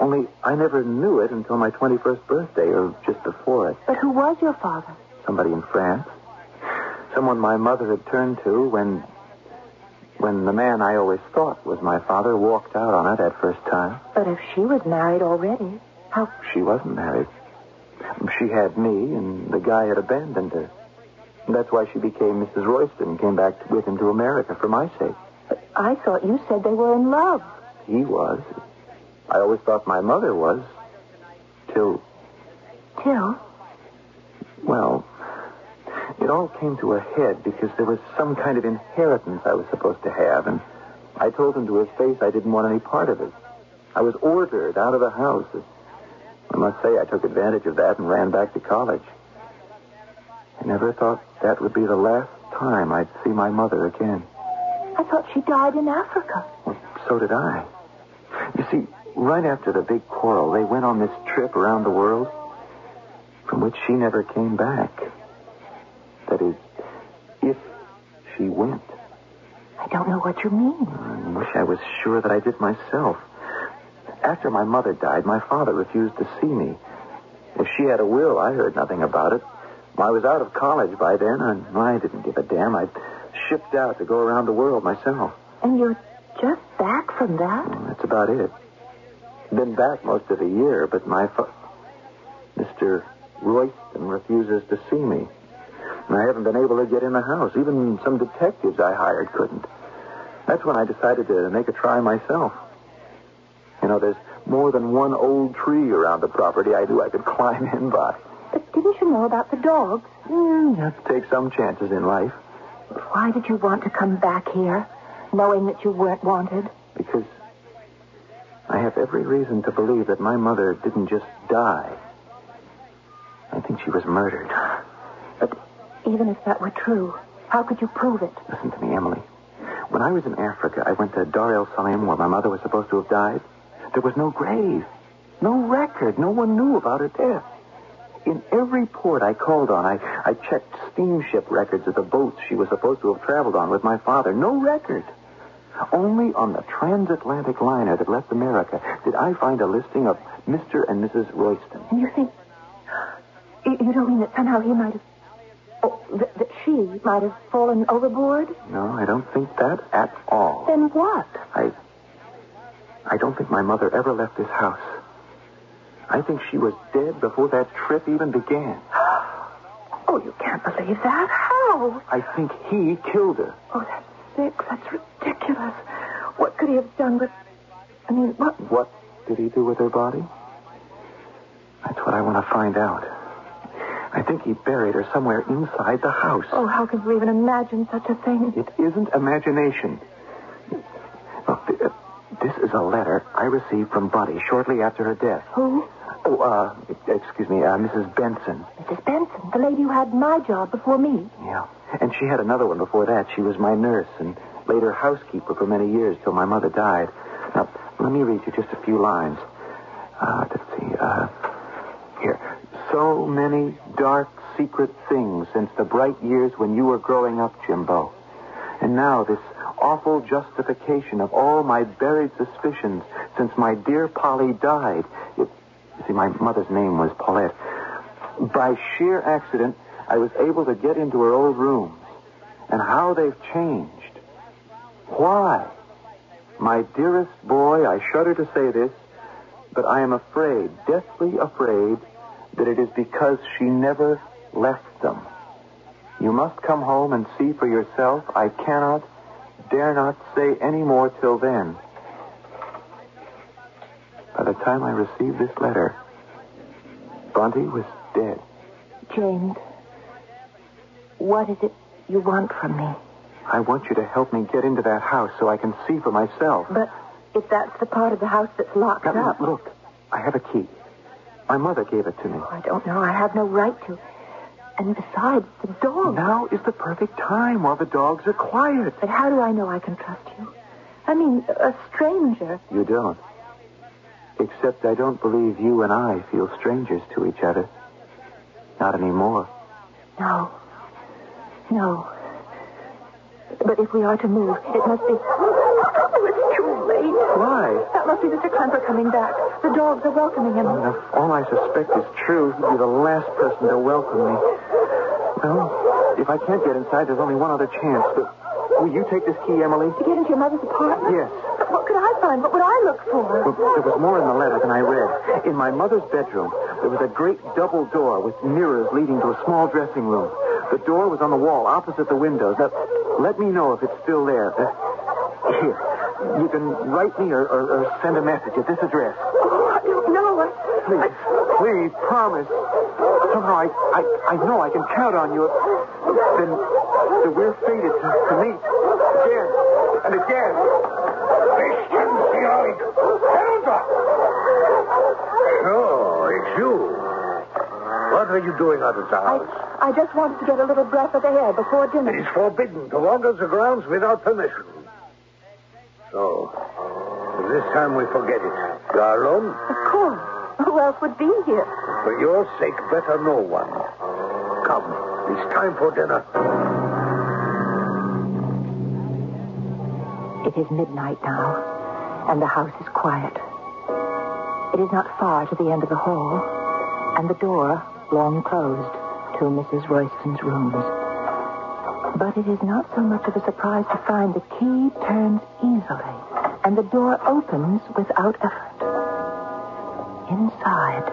[SPEAKER 7] Only I never knew it until my 21st birthday, or just before it.
[SPEAKER 2] But who was your father?
[SPEAKER 7] Somebody in France. Someone my mother had turned to when. when the man I always thought was my father walked out on her that first time.
[SPEAKER 2] But if she was married already, how...
[SPEAKER 7] She wasn't married. She had me, and the guy had abandoned her. And that's why she became Mrs. Royston and came back with him to America for my sake.
[SPEAKER 2] But I thought you said they were in love.
[SPEAKER 7] He was. I always thought my mother was. Till,
[SPEAKER 2] Till?
[SPEAKER 7] well, it all came to a head because there was some kind of inheritance I was supposed to have, and I told him to his face I didn't want any part of it. I was ordered out of the house. I must say I took advantage of that and ran back to college. I never thought that would be the last time I'd see my mother again.
[SPEAKER 2] I thought she died in Africa.
[SPEAKER 7] Well, So did I. Right after the big quarrel, they went on this trip around the world from which she never came back. That is, if she went.
[SPEAKER 2] I don't know what you mean.
[SPEAKER 7] I wish I was sure that I did myself. After my mother died, my father refused to see me. If she had a will, I heard nothing about it. I was out of college by then, and I didn't give a damn. I'd shipped out to go around the world myself.
[SPEAKER 2] And you're just back from that?
[SPEAKER 7] That's about it. Been back most of the year, but my fa- Mr. Royston refuses to see me. And I haven't been able to get in the house. Even some detectives I hired couldn't. That's when I decided to make a try myself. You know, there's more than one old tree around the property I knew I could climb in by.
[SPEAKER 2] But didn't you know about the dogs?
[SPEAKER 7] Mm, you have to take some chances in life.
[SPEAKER 2] Why did you want to come back here, knowing that you weren't wanted?
[SPEAKER 7] Because I have every reason to believe that my mother didn't just die. I think she was murdered.
[SPEAKER 2] But Even if that were true, how could you prove it?
[SPEAKER 7] Listen to me, Emily. When I was in Africa, I went to Dar es Salaam where my mother was supposed to have died. There was no grave, no record. No one knew about her death. In every port I called on, I, I checked steamship records of the boats she was supposed to have traveled on with my father. No record. Only on the transatlantic liner that left America did I find a listing of Mr. and Mrs. Royston.
[SPEAKER 2] And you think. You don't mean that somehow he might have. Oh, that, that she might have fallen overboard?
[SPEAKER 7] No, I don't think that at all.
[SPEAKER 2] Then what?
[SPEAKER 7] I. I don't think my mother ever left this house. I think she was dead before that trip even began.
[SPEAKER 2] Oh, you can't believe that. How?
[SPEAKER 7] I think he killed her.
[SPEAKER 2] Oh, that's sick. That's ridiculous. What could he have done with. I mean, what?
[SPEAKER 7] What did he do with her body? That's what I want to find out. I think he buried her somewhere inside the house.
[SPEAKER 2] Oh, how can you even imagine such a thing?
[SPEAKER 7] It isn't imagination. Look, uh, this is a letter I received from Bunty shortly after her death.
[SPEAKER 2] Who?
[SPEAKER 7] Oh, uh, excuse me, uh, Mrs. Benson.
[SPEAKER 2] Mrs. Benson, the lady who had my job before me.
[SPEAKER 7] Yeah. And she had another one before that. She was my nurse and later housekeeper for many years till my mother died. Now, let me read you just a few lines. Uh, let's see. Uh, here. So many dark, secret things since the bright years when you were growing up, Jimbo. And now this awful justification of all my buried suspicions since my dear Polly died. It, you see, my mother's name was Paulette. By sheer accident, I was able to get into her old rooms. And how they've changed. Why? My dearest boy, I shudder to say this, but I am afraid, deathly afraid, that it is because she never left them. You must come home and see for yourself. I cannot, dare not say any more till then. By the time I received this letter, Bunty was dead.
[SPEAKER 2] James, what is it you want from me?
[SPEAKER 7] I want you to help me get into that house so I can see for myself.
[SPEAKER 2] But if that's the part of the house that's locked
[SPEAKER 7] Now,
[SPEAKER 2] up.
[SPEAKER 7] look, I have a key. My mother gave it to me.
[SPEAKER 2] Oh, I don't know. I have no right to. And besides, the dog.
[SPEAKER 7] Now is the perfect time while the dogs are quiet.
[SPEAKER 2] But how do I know I can trust you? I mean, a stranger.
[SPEAKER 7] You don't. Except I don't believe you and I feel strangers to each other. Not anymore.
[SPEAKER 2] No. No. But if we are to move, it must be. Oh, it's too late.
[SPEAKER 7] Why?
[SPEAKER 2] That must be Mr. Klemper coming back. The dogs are welcoming him.
[SPEAKER 7] If all I suspect is true, he'd be the last person to welcome me. Well, if I can't get inside, there's only one other chance. But will you take this key, Emily?
[SPEAKER 2] To get into your mother's apartment?
[SPEAKER 7] Yes.
[SPEAKER 2] But what could I find? What would I look for?
[SPEAKER 7] Well, there was more in the letter than I read. In my mother's bedroom, there was a great double door with mirrors leading to a small dressing room. The door was on the wall opposite the windows. Now, let me know if it's still there. Uh, here, you can write me or, or, or send a message at this address.
[SPEAKER 2] Oh, I don't know. I,
[SPEAKER 7] Please, please, promise. Somehow I, I, I know I can count on you. Then, then we're fated to, to meet again and again.
[SPEAKER 9] Christian Georg, Oh, it's you. What are you doing out of the house?
[SPEAKER 2] I just wanted to get a little breath of air before dinner.
[SPEAKER 9] It is forbidden to wander the grounds without permission. So, uh, this time we forget it. You are alone?
[SPEAKER 2] Of course. Who else would be here?
[SPEAKER 9] For your sake, better no one. Come, it's time for dinner.
[SPEAKER 2] It is midnight now, and the house is quiet. It is not far to the end of the hall, and the door long closed Mrs. Royston's rooms. But it is not so much of a surprise to find the key turns easily, and the door opens without effort. Inside,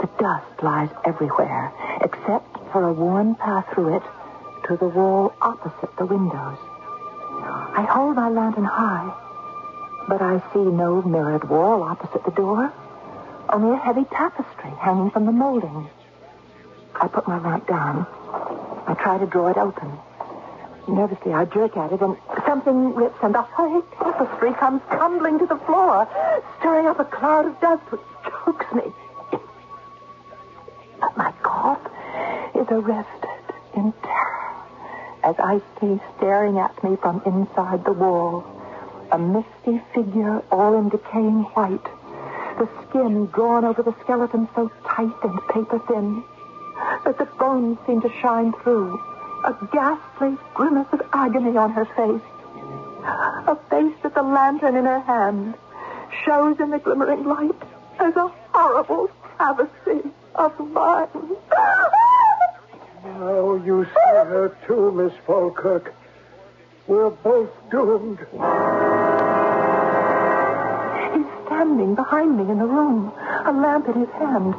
[SPEAKER 2] the dust lies everywhere, except for a worn path through it to the wall opposite the windows. I hold my lantern high, but I see no mirrored wall opposite the door, only a heavy tapestry hanging from the molding. I put my lamp down. I try to draw it open. Nervously, I jerk at it, and something rips, and the whole tapestry comes tumbling to the floor, stirring up a cloud of dust which chokes me. But my cough is arrested in terror. as I see staring at me from inside the wall. A misty figure all in decaying white. The skin drawn over the skeleton so tight and paper thin that the bones seem to shine through. A ghastly grimace of agony on her face. A face that the lantern in her hand shows in the glimmering light as a horrible travesty of mine.
[SPEAKER 9] Now you see her too, Miss Falkirk. We're both doomed.
[SPEAKER 2] He's standing behind me in the room, a lamp in his hand,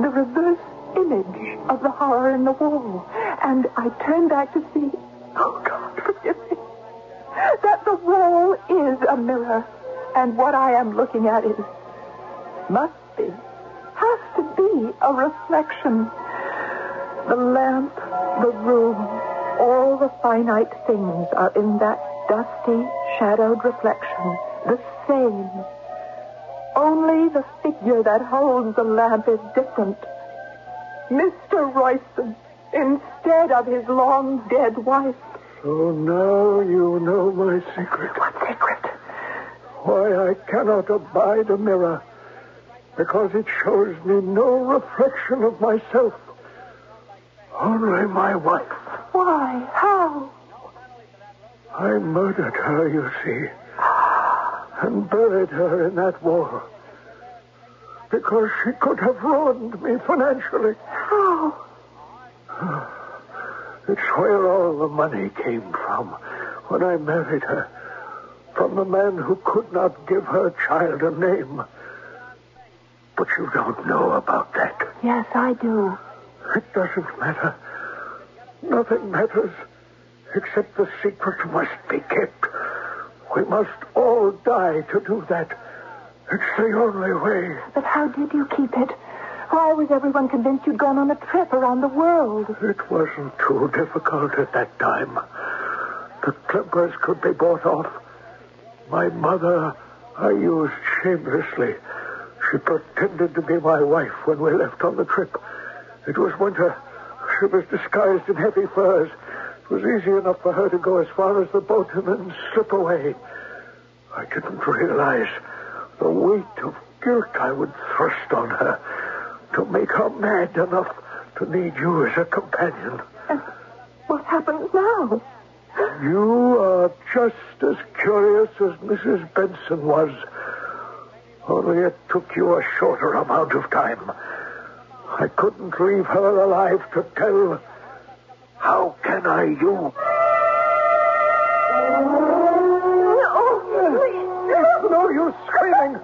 [SPEAKER 2] the reverse image of the horror in the wall. And I turn back to see, oh God, forgive me, that the wall is a mirror, and what I am looking at is, must be, has to be a reflection. The lamp, the room, all the finite things are in that dusty, shadowed reflection, the same. Only the figure that holds the lamp is different. Mr. Royston, instead of his long dead wife.
[SPEAKER 9] So now you know my secret.
[SPEAKER 2] What secret?
[SPEAKER 9] Why I cannot abide a mirror. Because it shows me no reflection of myself. Only my wife.
[SPEAKER 2] Why? How?
[SPEAKER 9] I murdered her, you see, and buried her in that wall. Because she could have ruined me financially.
[SPEAKER 2] How?
[SPEAKER 9] It's where all the money came from when I married her. From the man who could not give her child a name. But you don't know about that.
[SPEAKER 2] Yes, I do.
[SPEAKER 9] It doesn't matter. Nothing matters except the secret must be kept. We must all die to do that. It's the only way.
[SPEAKER 2] But how did you keep it? Why was everyone convinced you'd gone on a trip around the world?
[SPEAKER 9] It wasn't too difficult at that time. The Clippers could be bought off. My mother I used shamelessly. She pretended to be my wife when we left on the trip. It was winter. She was disguised in heavy furs. It was easy enough for her to go as far as the boat and then slip away. I didn't realize the weight of guilt I would thrust on her to make her mad enough to need you as a companion.
[SPEAKER 2] What happens now?
[SPEAKER 9] You are just as curious as Mrs. Benson was. Only it took you a shorter amount of time. I couldn't leave her alive to tell. How can I you? No screaming.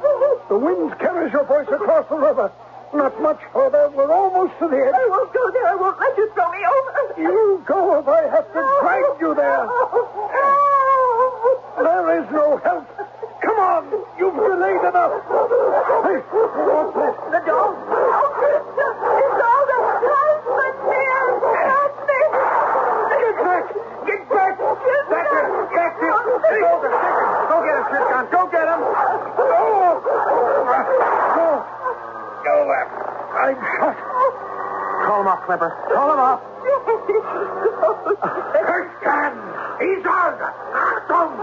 [SPEAKER 9] The wind carries your voice across the river. Not much further. We're almost to the edge.
[SPEAKER 2] I won't go there. I won't let you throw me over.
[SPEAKER 9] You go if I have to drag you there. There is no help. Come on. You've delayed enough. Hey, what's this?
[SPEAKER 2] The dog. Oh, it's all the husband here. Help me.
[SPEAKER 9] Get back. Get back. That's it. That's it. Hey, go, go get him, Tristan. Go get him. Go. Go. Go there. I'm shot.
[SPEAKER 7] Call him off, Clever. Call him off.
[SPEAKER 9] Tristan. He's out. Achtung.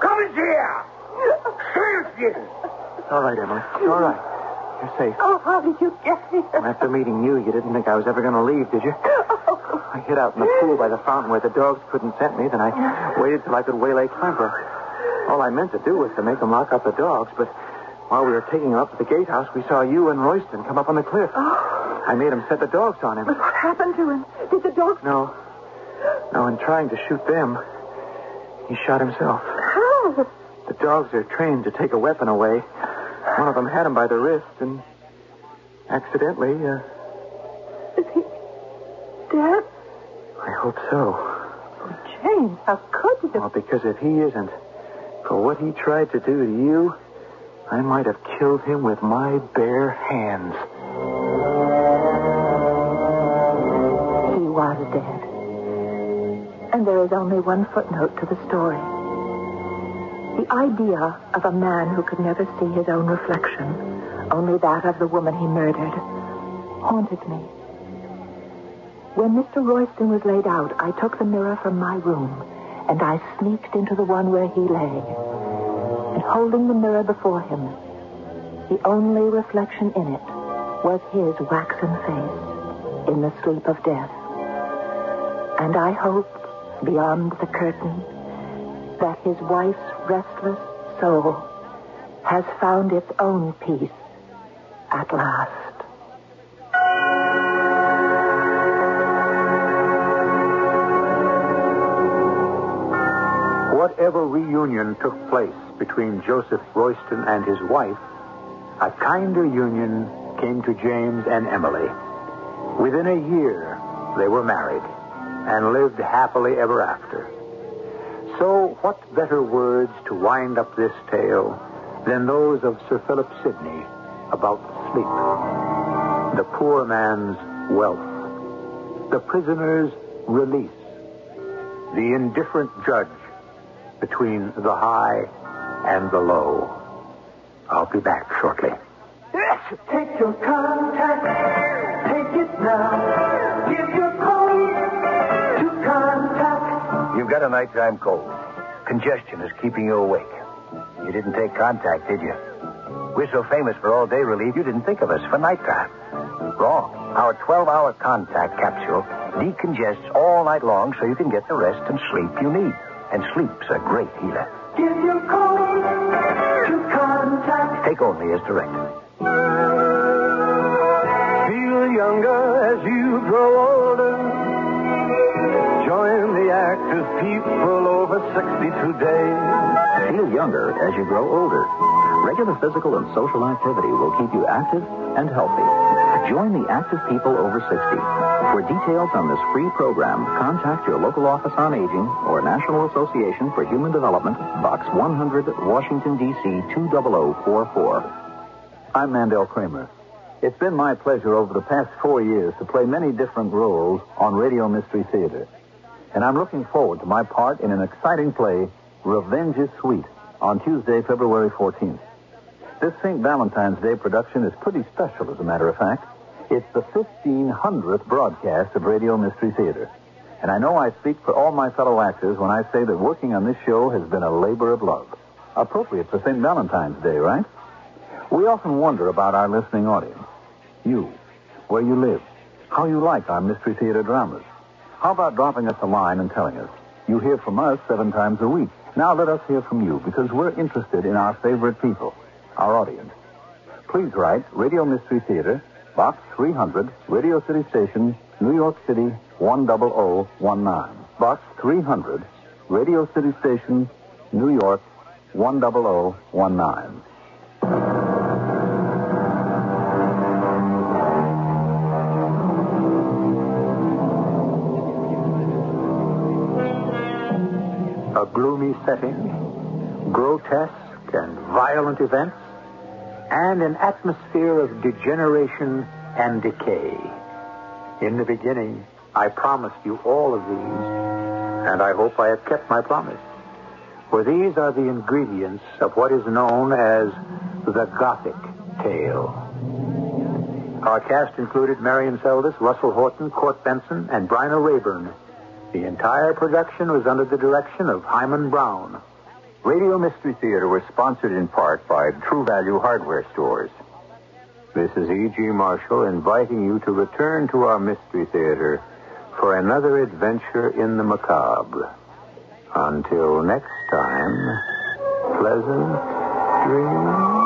[SPEAKER 9] Come in here. Seriously.
[SPEAKER 7] It's all right, Emily. It's all right. You're safe.
[SPEAKER 2] Oh, how did you get here?
[SPEAKER 7] After meeting you, you didn't think I was ever going to leave, did you? I hid out in the pool by the fountain where the dogs couldn't scent me. Then I waited till I could waylay Klemper. All I meant to do was to make him lock up the dogs, but while we were taking him up to the gatehouse, we saw you and Royston come up on the cliff. I made him set the dogs on him.
[SPEAKER 2] But what happened to him? Did the dogs...
[SPEAKER 7] No. No, in trying to shoot them, he shot himself.
[SPEAKER 2] How?
[SPEAKER 7] The dogs are trained to take a weapon away. One of them had him by the wrist and accidentally, uh,
[SPEAKER 2] Dad?
[SPEAKER 7] I hope so.
[SPEAKER 2] Oh, James, how could you?
[SPEAKER 7] Well, because if he isn't, for what he tried to do to you, I might have killed him with my bare hands.
[SPEAKER 2] He was dead. And there is only one footnote to the story. The idea of a man who could never see his own reflection, only that of the woman he murdered, haunted me. When Mr. Royston was laid out, I took the mirror from my room and I sneaked into the one where he lay. And holding the mirror before him, the only reflection in it was his waxen face in the sleep of death. And I hope, beyond the curtain, that his wife's restless soul has found its own peace at last.
[SPEAKER 1] Whatever reunion took place between Joseph Royston and his wife, a kinder union came to James and Emily. Within a year, they were married and lived happily ever after. So, what better words to wind up this tale than those of Sir Philip Sidney about sleep, the poor man's wealth, the prisoner's release, the indifferent judge between the high and the low. I'll be back shortly.
[SPEAKER 6] Yes, take your Contac. Take it now. Give your code to Contac.
[SPEAKER 14] You've got a nighttime cold. Congestion is keeping you awake. You didn't take Contac, did you? We're so famous for all day relief, you didn't think of us for nighttime. Wrong. Our 12 hour Contac capsule decongests all night long so you can get the rest and sleep you need. And sleep's a great healer.
[SPEAKER 6] Give your code to Contac.
[SPEAKER 14] Take only as directed.
[SPEAKER 6] Feel younger as you grow older. Join the active people over 60 today.
[SPEAKER 15] Feel younger as you grow older. Regular physical and social activity will keep you active and healthy. Join the active people over 60. For details on this free program, contact your local office on aging or National Association for Human Development, Box 100, Washington, D.C. 20044.
[SPEAKER 16] I'm Mandel Kramer. It's been my pleasure over the past four years to play many different roles on Radio Mystery Theater. And I'm looking forward to my part in an exciting play, Revenge is Sweet, on Tuesday, February 14th. This St. Valentine's Day production is pretty special, as a matter of fact. It's the 1500th broadcast of Radio Mystery Theater. And I know I speak for all my fellow actors when I say that working on this show has been a labor of love. Appropriate for St. Valentine's Day, right? We often wonder about our listening audience. You, where you live, how you like our Mystery Theater dramas. How about dropping us a line and telling us? You hear from us seven times a week. Now let us hear from you because we're interested in our favorite people, our audience. Please write Radio Mystery Theater, Box 300, Radio City Station, New York City 10019. Box 300, Radio City Station, New York 10019.
[SPEAKER 1] A gloomy setting, grotesque and violent events, and an atmosphere of degeneration and decay. In the beginning, I promised you all of these, and I hope I have kept my promise. For these are the ingredients of what is known as the Gothic tale. Our cast included Marion Seldes, Russell Horton, Court Benson, and Bryna Raeburn. The entire production was under the direction of Himan Brown.
[SPEAKER 7] Radio Mystery Theater was sponsored in part by True Value Hardware Stores.
[SPEAKER 1] This is E.G. Marshall inviting you to return to our Mystery Theater for another adventure in the macabre. Until next time, pleasant dreams.